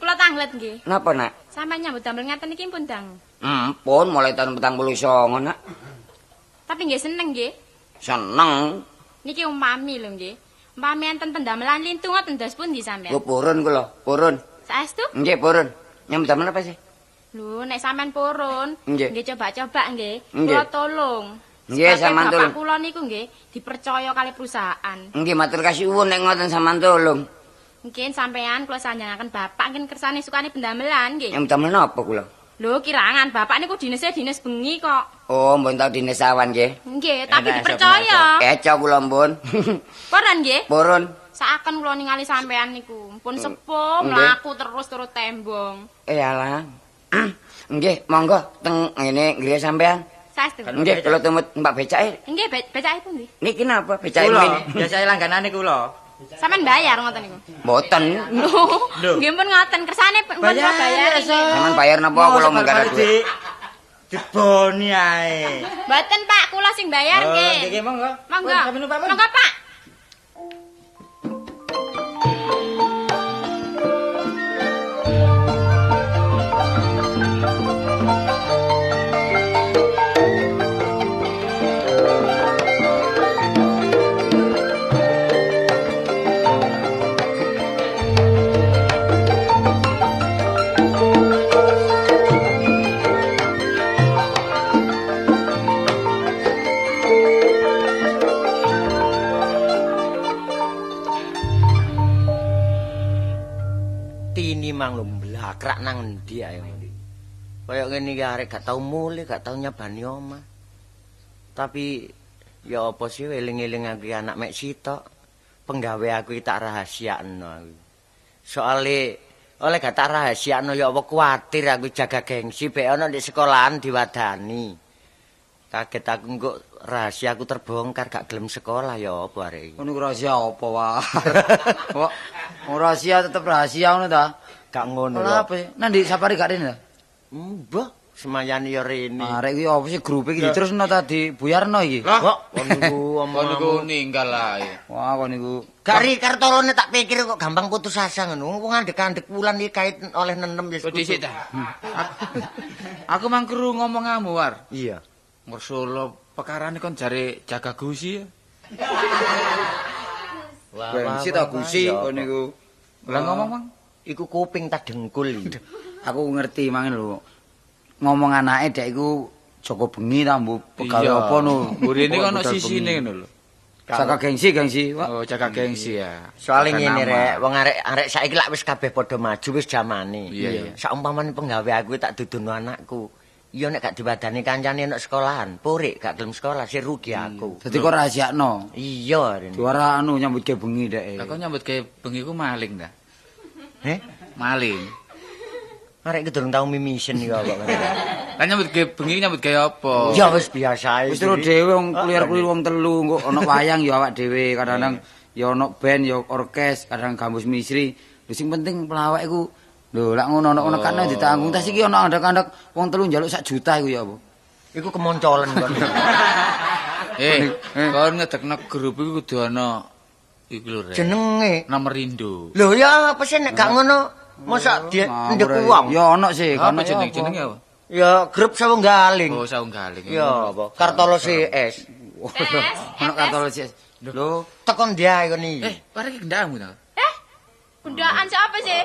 Kula tanglet nggih. napa nak Sampeyan nyambut damel ngeten iki pun dang. Ampun, mulai tahun petang puluh songo, nak. Tapi nggih seneng nggih. Seneng. Niki umpami lho nggih. Umpami enten pendamelan lintu ngoten dos pundi Gue sampeyan? purun kula, purun. Saestu? Nggih, purun. Nyambut damel apa sih? Lho, nek sampean purun, Nggih. coba-coba nggih. Kula tolong. Nggih, sampean bapak tolong. kula niku nggih dipercaya kali perusahaan. Nggih, matur kasih uwun nek ngoten sampean tolong. Mungkin sampean kula sanjangaken bapak mungkin kersane sukane pendamelan nggih. Nyambut damel napa kula? Lho, kirangan bapak niku dinese dines bengi kok. Oh, mbon tau dines awan nggih. Nggih, tapi Enak, dipercaya. Keco kula mbon. Purun nggih. purun. Saken kula ningali sampean niku, pun sepuh Nggih. mlaku terus turut tembong. Eh alah. Nggih, monggo teng ngene nggih sampean. Saestu. Nggih, kula tumut Mbak becake. Nggih, be- becake pundi? Niki napa becake Kula, ngene? biasa langganane kula. Sampean bayar ngoten niku. Mboten. Lho, nggih pun ngoten kersane pun bayar. iki. Sampean bayar napa kula menggarap duit? Diboni ae. Mboten Pak, kula sing bayar Oh, nggih. nggih monggo. Monggo. Pun, sampeyan numpak, pun. Monggo Pak. Mblakrak nang endi ae. Kaya ngene iki arek gak tau mulih, gak tau nyabani omah. Tapi ya apa sih eling-eling aku anak mek sitok. Penggawe aku iki tak rahasiakno aku. Soale oleh gak tak rahasiakno ya apa kuwatir aku jaga gengsi bek ana di sekolahan diwadani. Kaget aku engko rahasia aku terbongkar gak gelem sekolah ya apa arek iki. Ngono rahasia apa wae. Kok rahasia tetep rahasia ngono ta? Gak ngono lho. apa? Nanti safari gak rene ta? Mbah, semayani ya rene. Arek iki apa sih grup iki diterusno ta di Buyarno iki? Lah, Kok kon niku kon ninggal ae. Wah, kok niku Gari kartolone tak pikir kok gampang putus asa ngono. Wong andek-andek wulan iki kait oleh nenem. Kok dhisik ta? Aku- mang kru ngomong War. Iya. Ngersolo pekarane kon jare jaga gusi ya. Gengsi ta gusi kok niku. Lah ngomong mang. Iku kuping tak dengkul. Aku ngerti mangen lho. Ngomong anake dek iku Joko bengi ta mbok pegawe apa no. Burine kono sisine ngono lho. Saka gengsi gengsi. Wah. Oh, jaga gengsi ya. Soale Jaga ngene rek, wong arek-arek saiki lak wis kabeh padha maju wis jamane. Iya. Saumpamane penggawe aku tak dudono anakku. Iya nek gak diwadani kancane nek sekolahan, purik gak gelem sekolah sih rugi aku. Dadi kok rahasiakno. Iya, Ren. Juara anu nyambut ke bengi dek. Lah kok nyambut gawe bengi ku maling ta? Heh? Maling. Arek iki durung tau mimisen iki kok. Lah nyambut gawe bengi nyambut gawe apa? Ya wis biasa Wis terus dhewe wong kuliah-kuliah wong telu engko ana wayang ya awak dhewe kadang-kadang ya ana band ya orkes kadang gambus misri. Lho sing penting pelawak iku Lho, lak ngono ono nekane ditanggung. Tas iki ono andak-andak wong telu njaluk sak juta iku ya apa? Iku kemoncolen kon. Eh, kon ngedekno grup iku kudu ana iku lho, Rek. Jenenge. Nomor Indo. Lho ya apa sih nek gak ngono mosok dia ndek uang. Ya ono sih, kono jeneng-jenenge apa? Ya grup sawenggaling. Oh, saunggaling. Ya apa Kartolo CS. Tes, Ono tes. katolosis. Lho, Tekon dia iku ni. Eh, parek kendamu ta? Eh, bundaan siapa sih?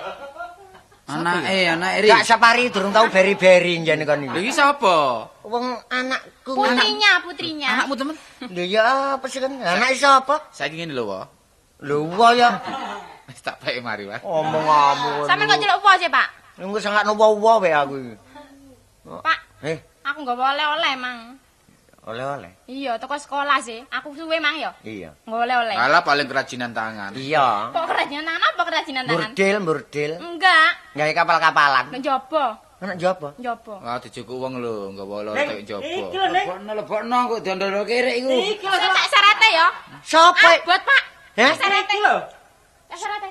anake, anake ri. Gak sapari durung tau beri-beri jane kon iki. iki sapa? Wong anakku. Putrinya, putrinya. Anakmu temen? Lho ya apa sih kan? Anak sapa? Saiki ngene lho. Lho wa ya Wis tak bae mari, Wah. omong-omong. Sampeyan kok celuk apa sih, Pak? Engko sangat nopo-nopo wae aku iki. Pak, Eh, aku nggak oleh-oleh, Mang. oleh-oleh. Iya, toko sekolah sih. Aku suwe, Mang, ya. Iya. Nggak oleh-oleh. Alah paling kerajinan tangan. Iya. Kok kerajinan tangan apa kerajinan tangan? Burdil, burdil. Enggak, Gawe kapal-kapalan. nang jopo. Anak jaba. Jopo. Wah, dijukuk wong lho, enggak boleh tek jopo. Lebokno, lebokno kok diondol kere iku. Saya tak sarete ya. Sopo? Ah, buat Pak. Heh? Tak sarete.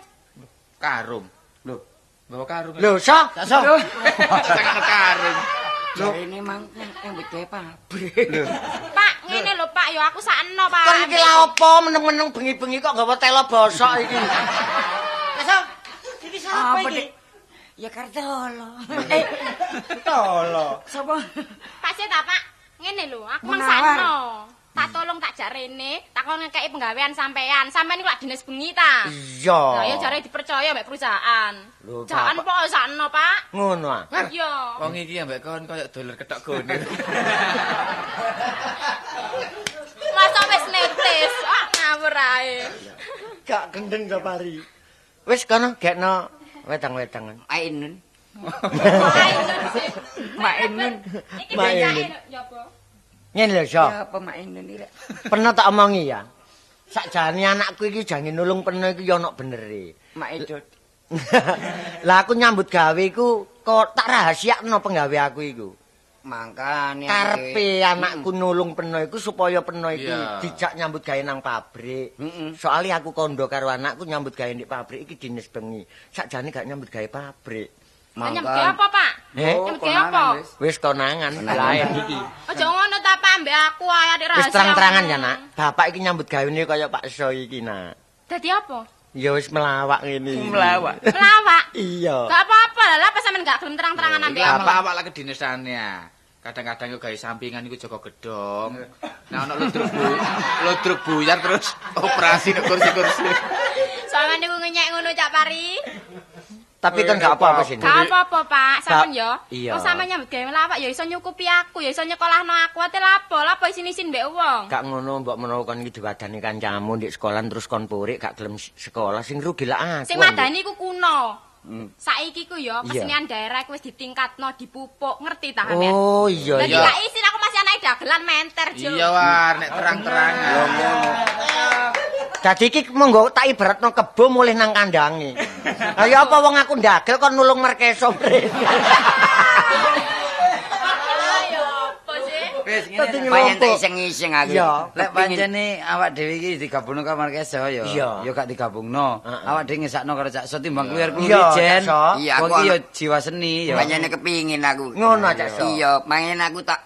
Karung. Lho, bawa karung. Lho, so? So. Karung. Jarine mang yang beda pabrik. Pak, ngene lho Pak, ya aku sakno Pak. Kon iki lha opo meneng-meneng bengi-bengi kok gawa telo bosok iki? Apa iki? Ya Kartolo. Eh, tolo. Sapa? Pak sih ta Pak. Ngene lho, aku mang sakno. Tak tolong tak jak rene, tak kon ngekeki penggawean sampean. Sampean iku lak dinas bengi ta. Iya. Lah ya jare dipercaya mbek perusahaan. Jangan Bapak. pokok sakno, Pak. Ngono ah. Iya. Wong iki ambek kon koyo dolar ketok gonir. Masa wis netes. Ah, ngawur ae. Gak gendeng sapari. Wis kono gekno wedang-wedangan. Ainun. Ainun sih. Mainun. Iki Mak becake Ainun. Ngene lho. Ya apa Mainun iki rek? Pernah tak omongi ya. Sakjane anakku iki jange nulung peno iki ya ono benere. Mak Edot. Lah aku nyambut gawe iku kok tak rahasiakno penggawe aku iku. Mangkane Karpe anakku nulung peno iku supaya peno iki Iya. dijak nyambut gawe nang pabrik. Heeh. Soalnya aku kondo karo anakku nyambut gawe di pabrik iki dinis bengi. Sakjane gak nyambut gawe pabrik. Gawe apa, Pak? Eh? Gawe apa? Wis konangan lain iki. Aja ngono ta, Pak, mbek aku ae adik rahasia. Wis terang-terangan ya, Nak. Bapak iki nyambut gawene kaya Pak So iki, Nak. Dadi apa? Ya wis melawak ngene. iki. Melawak. Melawak. Iya. Gak apa-apa lah, lah apa sampean gak gelem terang-terangan ambek aku? awak lagi dinesane. Kadang-kadang yo gawe sampingan iku jaga gedhong. Nah ono ludruk bu, ludruk buyar terus operasi nek kursi-kursi. Soalnya niku ngenyek ngono Cak Pari. Tapi kan gak apa-apa sih. Gak apa-apa, Pak. Sampun yo. Iya. Kok nyambut gawe melawak ya iso nyukupi aku, ya iso nyekolahno aku. Ate lapo? Lapo isin-isin mbek wong. Gak ngono mbok menawa kon iki diwadani kancamu ndek sekolah terus kon purik gak gelem sekolah sing rugi lah aku. Sing madani ku kuno. Hmm. Saiki ku yo kesenian daerah ku wis ditingkatno, dipupuk, ngerti ta sampean? Oh iya Dadi iya. gak isin aku masih anak dagelan menter, Jo. Iya war nek terang-terangan. Dadi iki monggo tak ibaratno kebo mulih nang kandange. Ayo apa wong aku ndagel kon nulung merkeso mrene. Wis ngene. tak iseng-iseng aku. Iya. Lek pancene awak dhewe iki digabungno karo Markeso ya. Ya gak digabungno. Awak dhewe ngesakno karo Cak So timbang keluar kuwi jen. Iya, aku iki ya jiwa seni ya. Payen kepingin aku. Ngono, Cak So. Iya, payen aku tak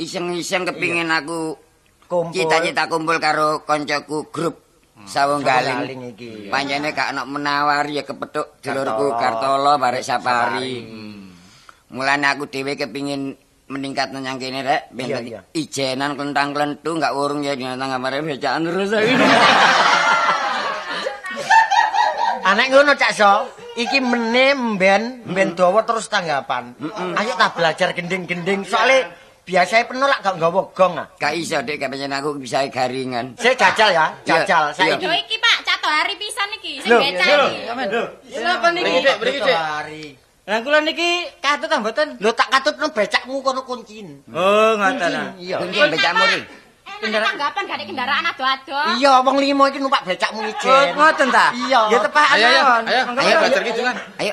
iseng-iseng kepingin aku Kumpul. cita-cita kumpul karo koncoku grup Sawunggaling. Sawunggaling iki. Pancene gak ana menawar ya kepethuk dulurku Kartolo. Kartolo barek Sapari. Mulane aku dhewe kepingin meningkat nang kene rek ben Iya, iya. ijenan klentang klentu gak urung ya nang kamare becaan terus. Anak ngono Cak So, iki meneh mben mben dawa terus tanggapan. Ayo tak belajar gending-gending soalnya biasanya penuh lak gak nggawa gong ah. Gak iso dek pancen aku bisa garingan. Saya jajal ya, jajal. Saya iki Pak, cato hari pisan iki sing becak iya. iki. Napa niki? Beri Dik, beri Dik. Lah kula niki katut ta mboten? Lho tak katutno becakmu kono kuncin. Oh, ngoten. Iya. Kuncin becakmu ri. Enak tanggapan gak ada kendaraan ado-ado. Iya, wong limo iki numpak becakmu Oh, ijen. ngoten ta? Iya. Ya tepakan Ayo ayo mawon. ayo Monggo, ayo monggo. belajar gitu kan. Ayo.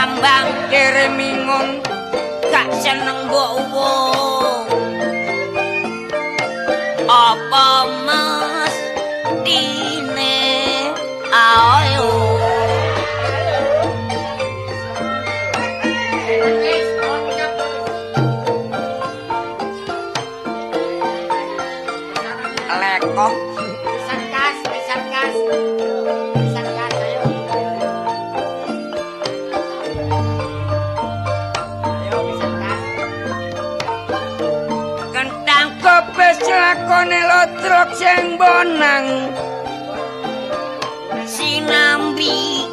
Gak sambang kere mingun gak seneng wong. Apa mas sing bonang. Sinambi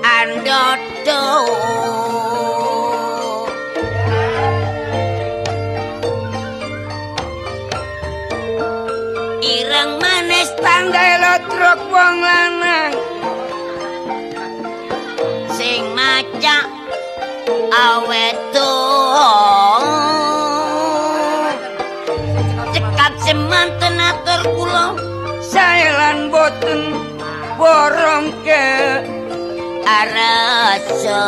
andodo. Ireng manis tanggae lotrok wong lanang. Sing macak awedo. cekap boten borong ke arasa